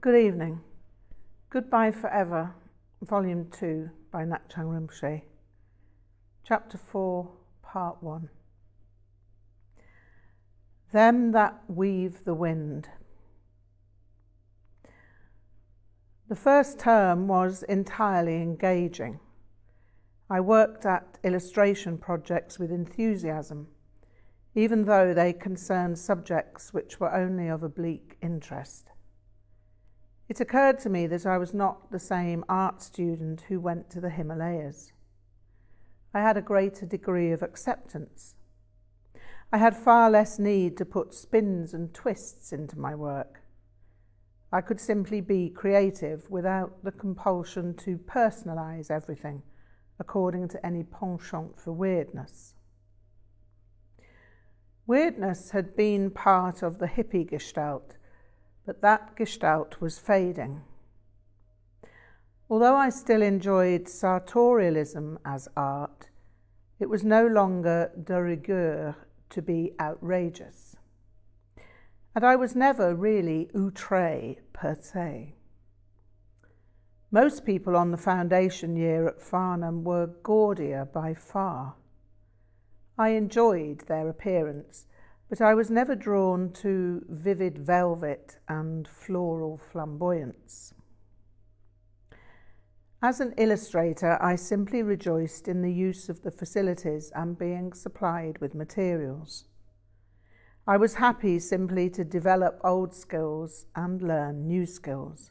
Good evening. Goodbye Forever, Volume 2 by Ngak'chang Rinpoche. Chapter 4, Part 1. Them that weave the wind. The first term was entirely engaging. I worked at illustration projects with enthusiasm, even though they concerned subjects which were only of oblique interest. It occurred to me that I was not the same art student who went to the Himalayas. I had a greater degree of acceptance. I had far less need to put spins and twists into my work. I could simply be creative without the compulsion to personalize everything according to any penchant for weirdness. Weirdness had been part of the hippie gestalt but that gestalt was fading. Although I still enjoyed sartorialism as art, it was no longer de rigueur to be outrageous. And I was never really outre per se. Most people on the foundation year at Farnham were gaudier by far. I enjoyed their appearance but I was never drawn to vivid velvet and floral flamboyance. As an illustrator, I simply rejoiced in the use of the facilities and being supplied with materials. I was happy simply to develop old skills and learn new skills.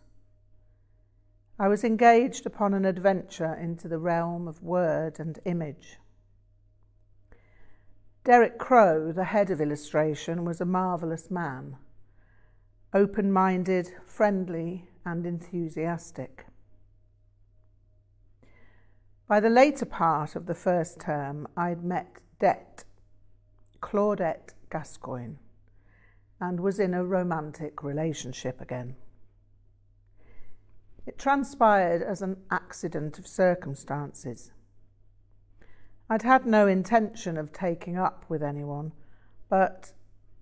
I was engaged upon an adventure into the realm of word and image. Derek Crow, the head of illustration, was a marvellous man, open minded, friendly, and enthusiastic. By the later part of the first term, I'd met Det, Claudette Gascoigne, and was in a romantic relationship again. It transpired as an accident of circumstances. I'd had no intention of taking up with anyone, but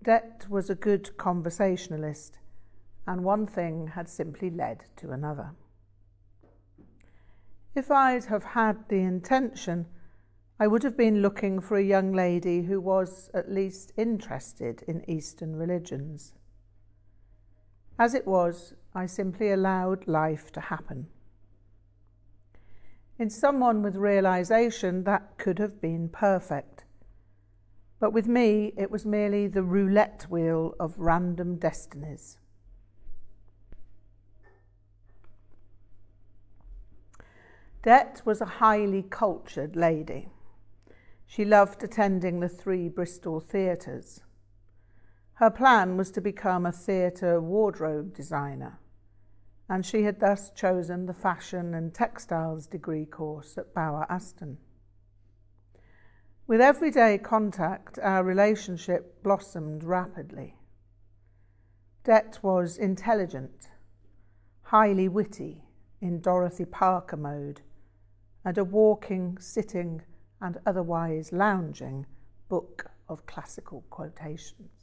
Det was a good conversationalist, and one thing had simply led to another. If I'd have had the intention, I would have been looking for a young lady who was at least interested in Eastern religions. As it was, I simply allowed life to happen. In someone with realization, that could have been perfect. But with me, it was merely the roulette wheel of random destinies. Det was a highly cultured lady. She loved attending the three Bristol theatres. Her plan was to become a theatre wardrobe designer and she had thus chosen the fashion and textiles degree course at Bower Ashton. With everyday contact, our relationship blossomed rapidly. Det was intelligent, highly witty, in Dorothy Parker mode, and a walking, sitting, and otherwise lounging book of classical quotations.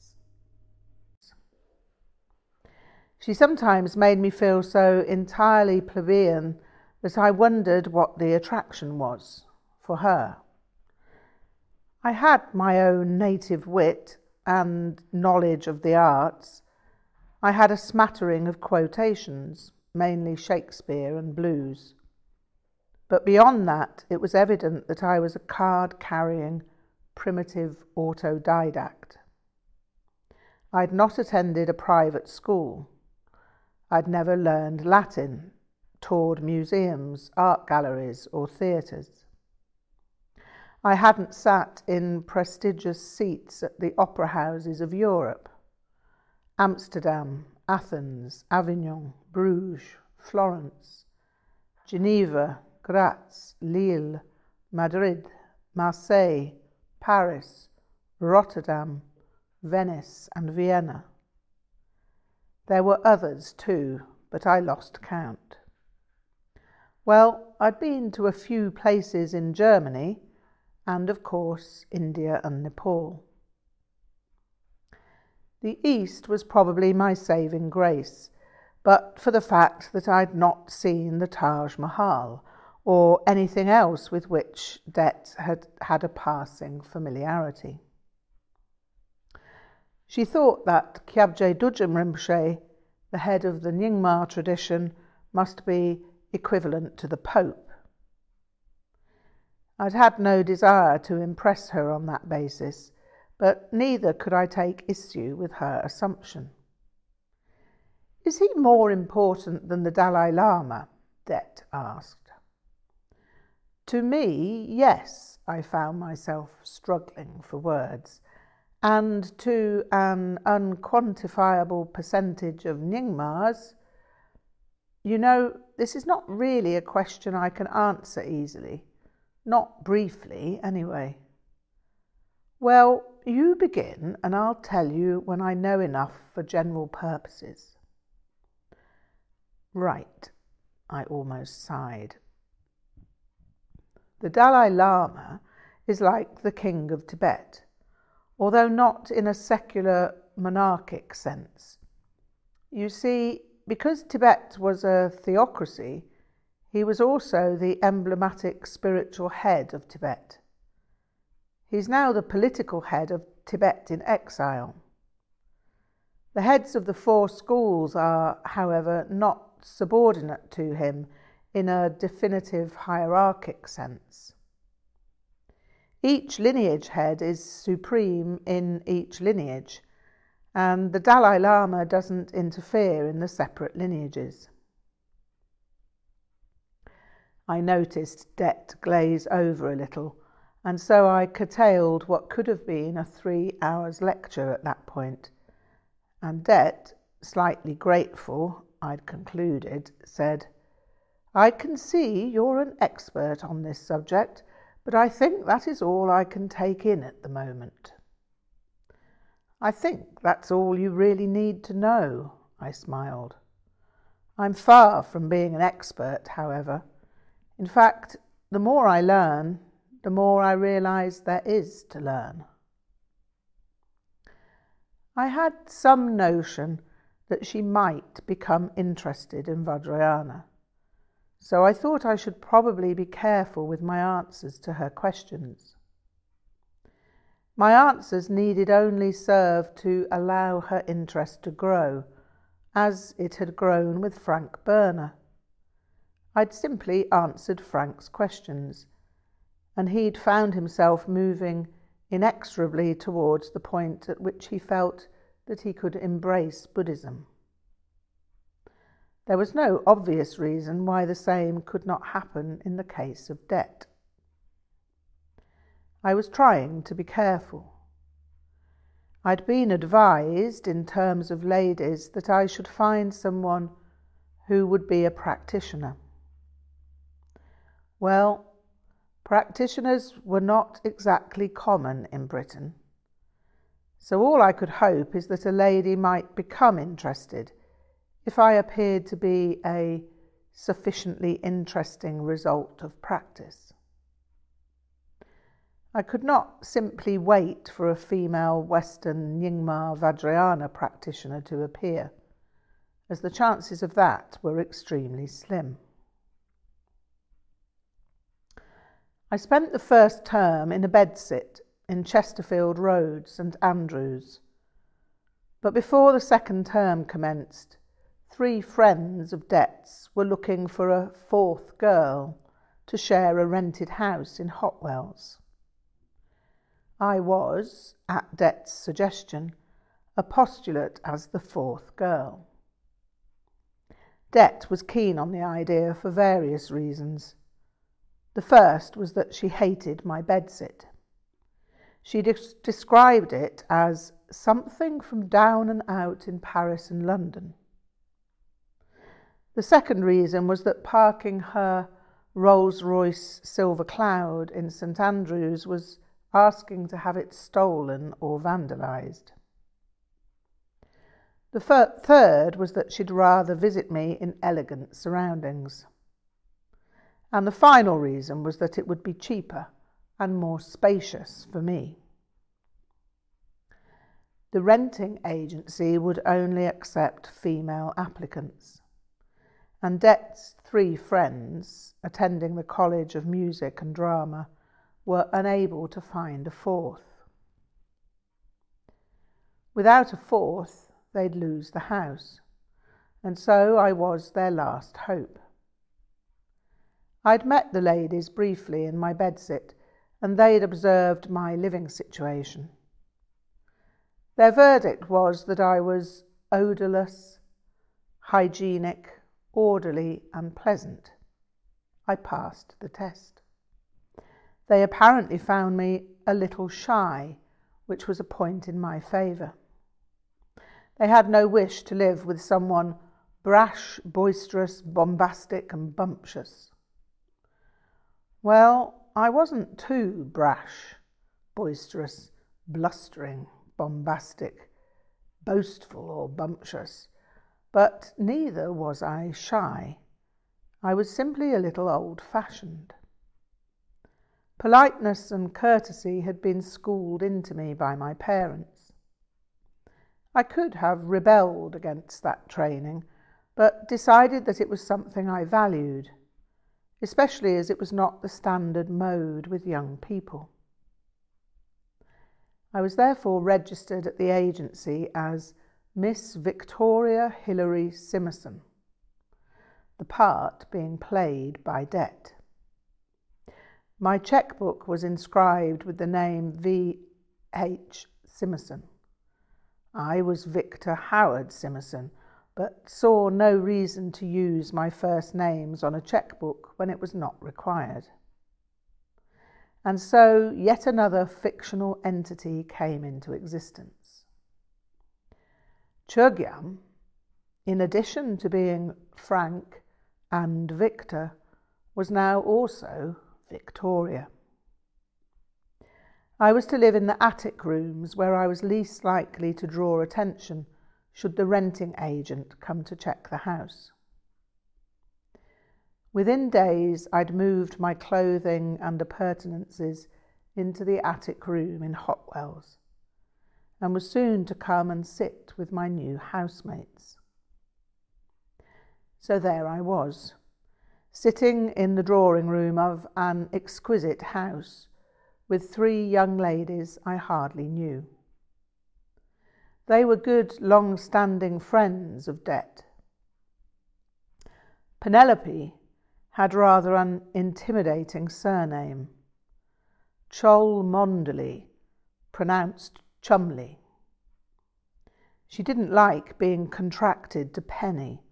She sometimes made me feel so entirely plebeian that I wondered what the attraction was for her. I had my own native wit and knowledge of the arts. I had a smattering of quotations, mainly Shakespeare and blues. But beyond that, it was evident that I was a card carrying, primitive autodidact. I'd not attended a private school. I'd never learned Latin, toured museums, art galleries, or theatres. I hadn't sat in prestigious seats at the opera houses of Europe Amsterdam, Athens, Avignon, Bruges, Florence, Geneva, Graz, Lille, Madrid, Marseille, Paris, Rotterdam, Venice, and Vienna. There were others too, but I lost count. Well, I'd been to a few places in Germany and, of course, India and Nepal. The East was probably my saving grace, but for the fact that I'd not seen the Taj Mahal or anything else with which Det had had a passing familiarity. She thought that Kyabje Dudjom Rinpoche, the head of the Nyingma tradition, must be equivalent to the Pope. I'd had no desire to impress her on that basis, but neither could I take issue with her assumption. Is he more important than the Dalai Lama? Det asked. To me, yes, I found myself struggling for words and to an unquantifiable percentage of Nyingmas, you know, this is not really a question I can answer easily. Not briefly, anyway. Well, you begin, and I'll tell you when I know enough for general purposes. Right, I almost sighed. The Dalai Lama is like the King of Tibet although not in a secular monarchic sense. You see, because Tibet was a theocracy, he was also the emblematic spiritual head of Tibet. He's now the political head of Tibet in exile. The heads of the four schools are, however, not subordinate to him in a definitive hierarchic sense. Each lineage head is supreme in each lineage, and the Dalai Lama doesn't interfere in the separate lineages. I noticed Det glaze over a little, and so I curtailed what could have been a three hours lecture at that point. And Det, slightly grateful, I'd concluded, said, I can see you're an expert on this subject but I think that is all I can take in at the moment. I think that's all you really need to know, I smiled. I'm far from being an expert, however. In fact, the more I learn, the more I realize there is to learn. I had some notion that she might become interested in Vajrayana so I thought I should probably be careful with my answers to her questions. My answers needed only serve to allow her interest to grow, as it had grown with Frank Burner. I'd simply answered Frank's questions, and he'd found himself moving inexorably towards the point at which he felt that he could embrace Buddhism. There was no obvious reason why the same could not happen in the case of Det. I was trying to be careful. I'd been advised, in terms of ladies, that I should find someone who would be a practitioner. Well, practitioners were not exactly common in Britain. So all I could hope is that a lady might become interested if I appeared to be a sufficiently interesting result of practice. I could not simply wait for a female Western Nyingma Vajrayana practitioner to appear, as the chances of that were extremely slim. I spent the first term in a bedsit in Chesterfield Road, St Andrews. But before the second term commenced, Three friends of Det's were looking for a fourth girl to share a rented house in Hotwells. I was, at Det's suggestion, a postulate as the fourth girl. Det was keen on the idea for various reasons. The first was that she hated my bedsit. She de- described it as something from down and out in Paris and London. The second reason was that parking her Rolls Royce Silver Cloud in St Andrews was asking to have it stolen or vandalised. The third was that she'd rather visit me in elegant surroundings. And the final reason was that it would be cheaper and more spacious for me. The renting agency would only accept female applicants. And Det's three friends, attending the College of Music and Drama, were unable to find a fourth. Without a fourth, they'd lose the house, and so I was their last hope. I'd met the ladies briefly in my bedsit, and they'd observed my living situation. Their verdict was that I was odourless, hygienic, orderly, and pleasant. I passed the test. They apparently found me a little shy, which was a point in my favour. They had no wish to live with someone brash, boisterous, bombastic, and bumptious. Well, I wasn't too brash, boisterous, blustering, bombastic, boastful, or bumptious, but neither was I shy. I was simply a little old fashioned. Politeness and courtesy had been schooled into me by my parents. I could have rebelled against that training, but decided that it was something I valued especially as it was not the standard mode with young people. I was therefore registered at the agency as Miss Victoria Hilary Simerson, the part being played by Det. My checkbook was inscribed with the name V. H. Simerson. I was Victor Howard Simerson, but saw no reason to use my first names on a checkbook when it was not required. And so yet another fictional entity came into existence. Chögyam, in addition to being Frank and Victor, was now also Victoria. I was to live in the attic rooms where I was least likely to draw attention should the renting agent come to check the house. Within days, I'd moved my clothing and appurtenances into the attic room in Hotwells and was soon to come and sit with my new housemates. So there I was, sitting in the drawing room of an exquisite house with three young ladies I hardly knew. They were good, long standing friends of Det. Penelope had rather an intimidating surname Cholmondeley, pronounced Chumley. She didn't like being contracted to Penny,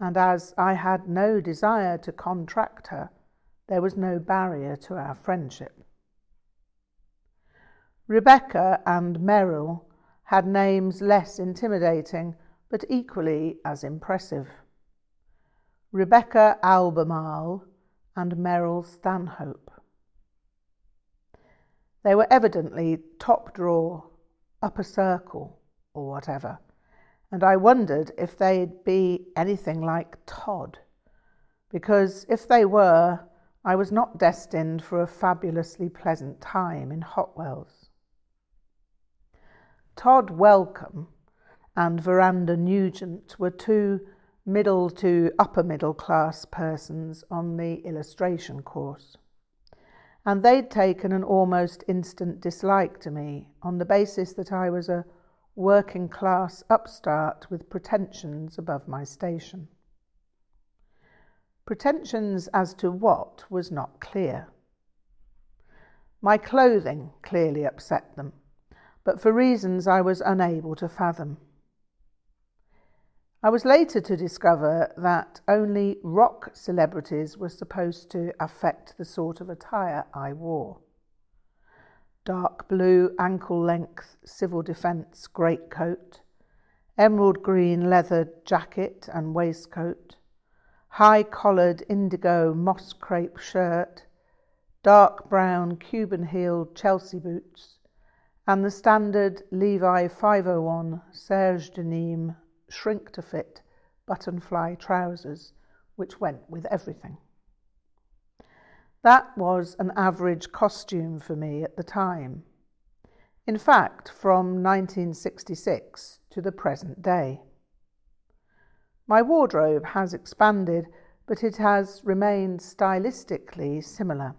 and as I had no desire to contract her, there was no barrier to our friendship. Rebecca and Merrill had names less intimidating but equally as impressive Rebecca Albemarle and Merrill Stanhope. They were evidently top drawer, upper circle, or whatever, and I wondered if they'd be anything like Todd, because if they were, I was not destined for a fabulously pleasant time in Hotwells. Todd Welcome and Veranda Nugent were two middle to upper middle class persons on the illustration course. And they'd taken an almost instant dislike to me on the basis that I was a working class upstart with pretensions above my station. Pretensions as to what was not clear. My clothing clearly upset them but for reasons I was unable to fathom. I was later to discover that only rock celebrities were supposed to affect the sort of attire I wore. Dark blue ankle length civil defence greatcoat, emerald green leather jacket and waistcoat, high collared indigo moss crepe shirt, dark brown Cuban heeled Chelsea boots, and the standard Levi 501 Serge de Nîmes shrink to fit button fly trousers, which went with everything. That was an average costume for me at the time. In fact, from 1966 to the present day. My wardrobe has expanded, but it has remained stylistically similar.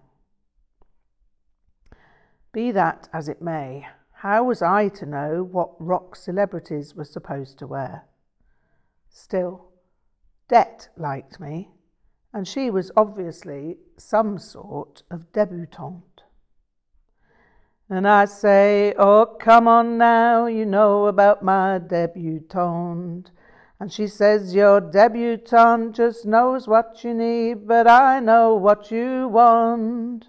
Be that as it may, how was I to know what rock celebrities were supposed to wear? Still, Det liked me, and she was obviously some sort of debutante. And I say, Oh, come on now, you know about my debutante. And she says, Your debutante just knows what you need, but I know what you want.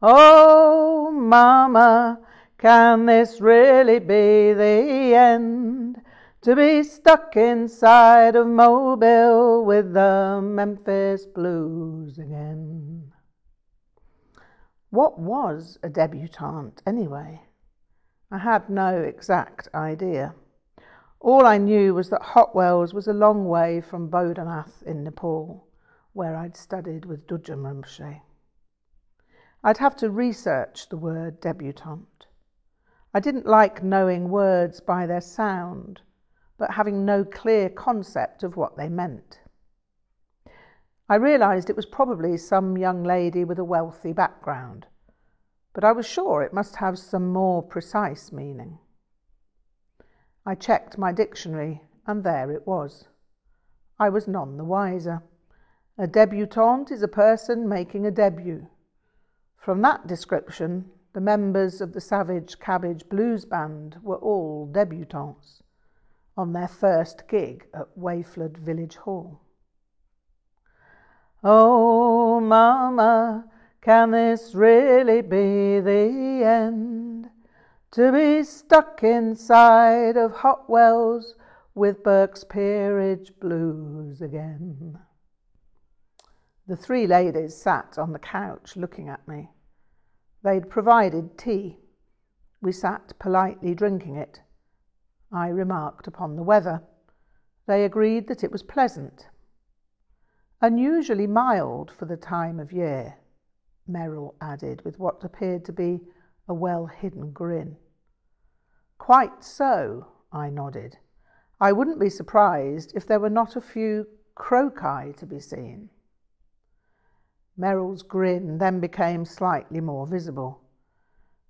Oh, Mama, can this really be the end? To be stuck inside of Mobile with the Memphis Blues again. What was a debutante anyway? I had no exact idea. All I knew was that Hotwells was a long way from Bodhanath in Nepal, where I'd studied with Dudjom Rinpoche. I'd have to research the word debutante. I didn't like knowing words by their sound, but having no clear concept of what they meant. I realised it was probably some young lady with a wealthy background, but I was sure it must have some more precise meaning. I checked my dictionary, and there it was. I was none the wiser. A debutante is a person making a debut. From that description, the members of the Savage Cabbage Blues Band were all debutantes on their first gig at Wayford Village Hall. Oh, Mama, can this really be the end? To be stuck inside of Hotwells with Burke's Peerage Blues again. The three ladies sat on the couch looking at me. They'd provided tea. We sat politely drinking it. I remarked upon the weather. They agreed that it was pleasant. Unusually mild for the time of year, Merrill added with what appeared to be a well hidden grin. Quite so, I nodded. I wouldn't be surprised if there were not a few croci to be seen. Merrill's grin then became slightly more visible.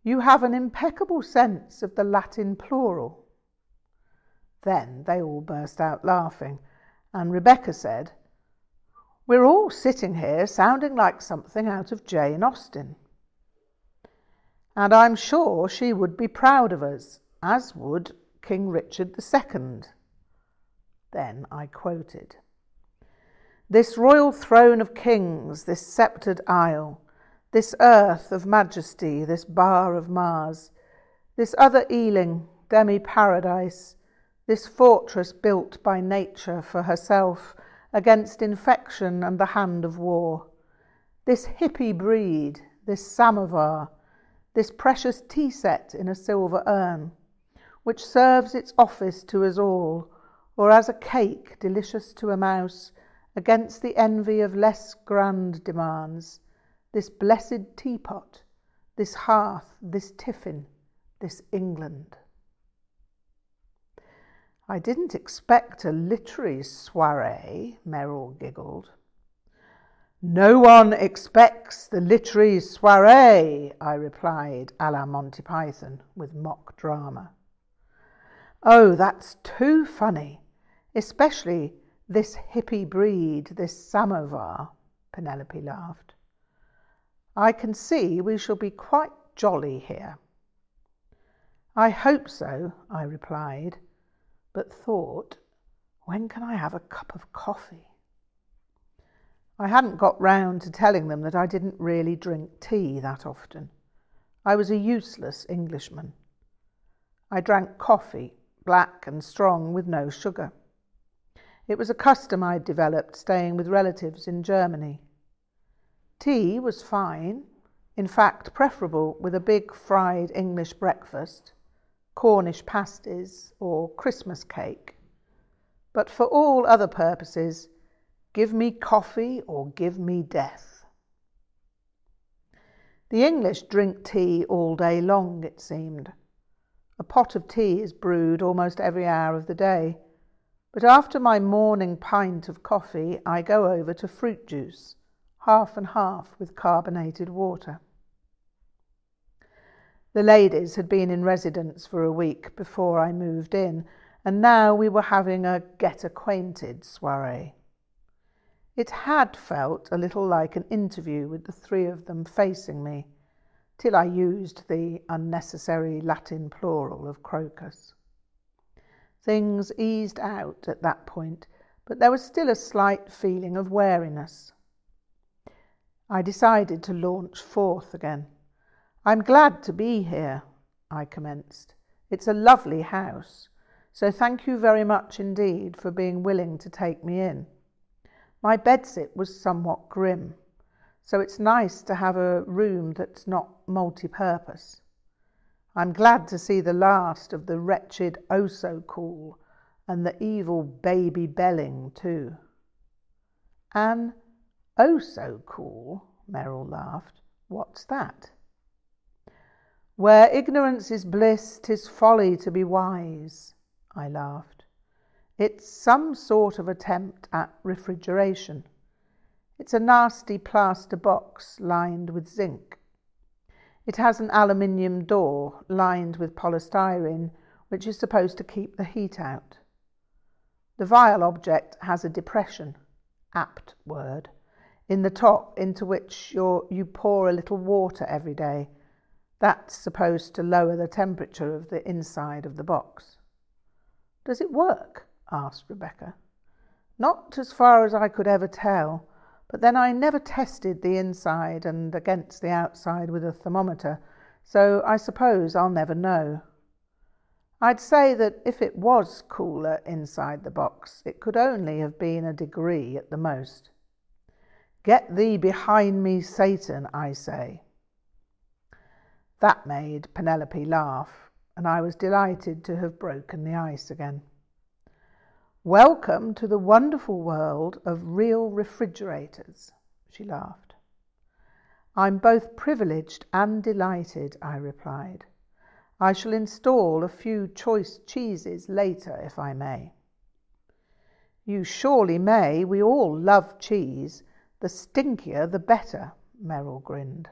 You have an impeccable sense of the Latin plural. Then they all burst out laughing, and Rebecca said, We're all sitting here sounding like something out of Jane Austen. And I'm sure she would be proud of us, as would King Richard II. Then I quoted. This royal throne of kings, this sceptred isle, this earth of majesty, this bar of Mars, this other Ealing, demi paradise, this fortress built by nature for herself against infection and the hand of war, this hippie breed, this samovar, this precious tea set in a silver urn, which serves its office to us all, or as a cake delicious to a mouse against the envy of less grand demands, this blessed teapot, this hearth, this tiffin, this England. I didn't expect a literary soiree, Merrill giggled. No one expects the literary soiree, I replied, a la Monty Python, with mock drama. Oh, that's too funny, especially this hippie breed, this samovar, Penelope laughed. I can see we shall be quite jolly here. I hope so, I replied, but thought, when can I have a cup of coffee? I hadn't got round to telling them that I didn't really drink tea that often. I was a useless Englishman. I drank coffee, black and strong, with no sugar. It was a custom I'd developed staying with relatives in Germany. Tea was fine, in fact, preferable with a big fried English breakfast, Cornish pasties, or Christmas cake. But for all other purposes, give me coffee or give me death. The English drink tea all day long, it seemed. A pot of tea is brewed almost every hour of the day But after my morning pint of coffee, I go over to fruit juice, half and half with carbonated water. The ladies had been in residence for a week before I moved in, and now we were having a get acquainted soiree. It had felt a little like an interview with the three of them facing me, till I used the unnecessary Latin plural of crocus. Things eased out at that point, but there was still a slight feeling of wariness. I decided to launch forth again. I'm glad to be here, I commenced. It's a lovely house, so thank you very much indeed for being willing to take me in. My bedsit was somewhat grim, so it's nice to have a room that's not multi purpose. I'm glad to see the last of the wretched Oh So Cool and the evil Baby Belling, too. An Oh So Cool, Merrill laughed. What's that? Where ignorance is bliss, 'tis folly to be wise, I laughed. It's some sort of attempt at refrigeration. It's a nasty plaster box lined with zinc. It has an aluminium door lined with polystyrene, which is supposed to keep the heat out. The vile object has a depression, apt word, in the top into which you pour a little water every day that's supposed to lower the temperature of the inside of the box. Does it work? asked Rebecca. Not as far as I could ever tell, but then I never tested the inside and against the outside with a thermometer, so I suppose I'll never know. I'd say that if it was cooler inside the box, it could only have been a degree at the most. Get thee behind me, Satan, I say. That made Penelope laugh, and I was delighted to have broken the ice again. Welcome to the wonderful world of real refrigerators, she laughed. I'm both privileged and delighted, I replied. I shall install a few choice cheeses later, if I may. You surely may. We all love cheese. The stinkier, the better, Merrill grinned.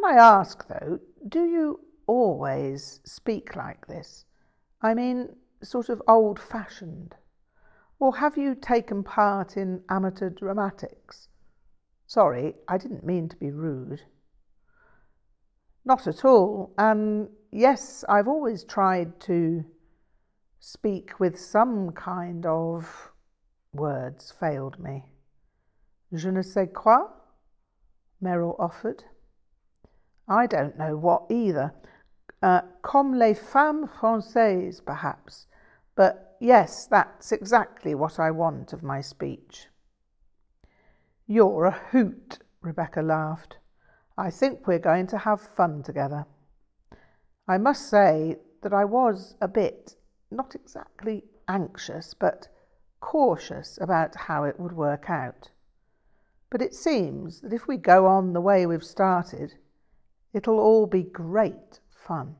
Can I ask, though, do you always speak like this? I mean, sort of old fashioned? Or have you taken part in amateur dramatics? Sorry, I didn't mean to be rude. Not at all. And yes, I've always tried to speak with some kind of words failed me. Je ne sais quoi, Merrill offered. I don't know what either. Uh, comme les femmes françaises, perhaps. But yes, that's exactly what I want of my speech. You're a hoot, Rebecca laughed. I think we're going to have fun together. I must say that I was a bit, not exactly anxious, but cautious about how it would work out. But it seems that if we go on the way we've started, It'll all be great fun.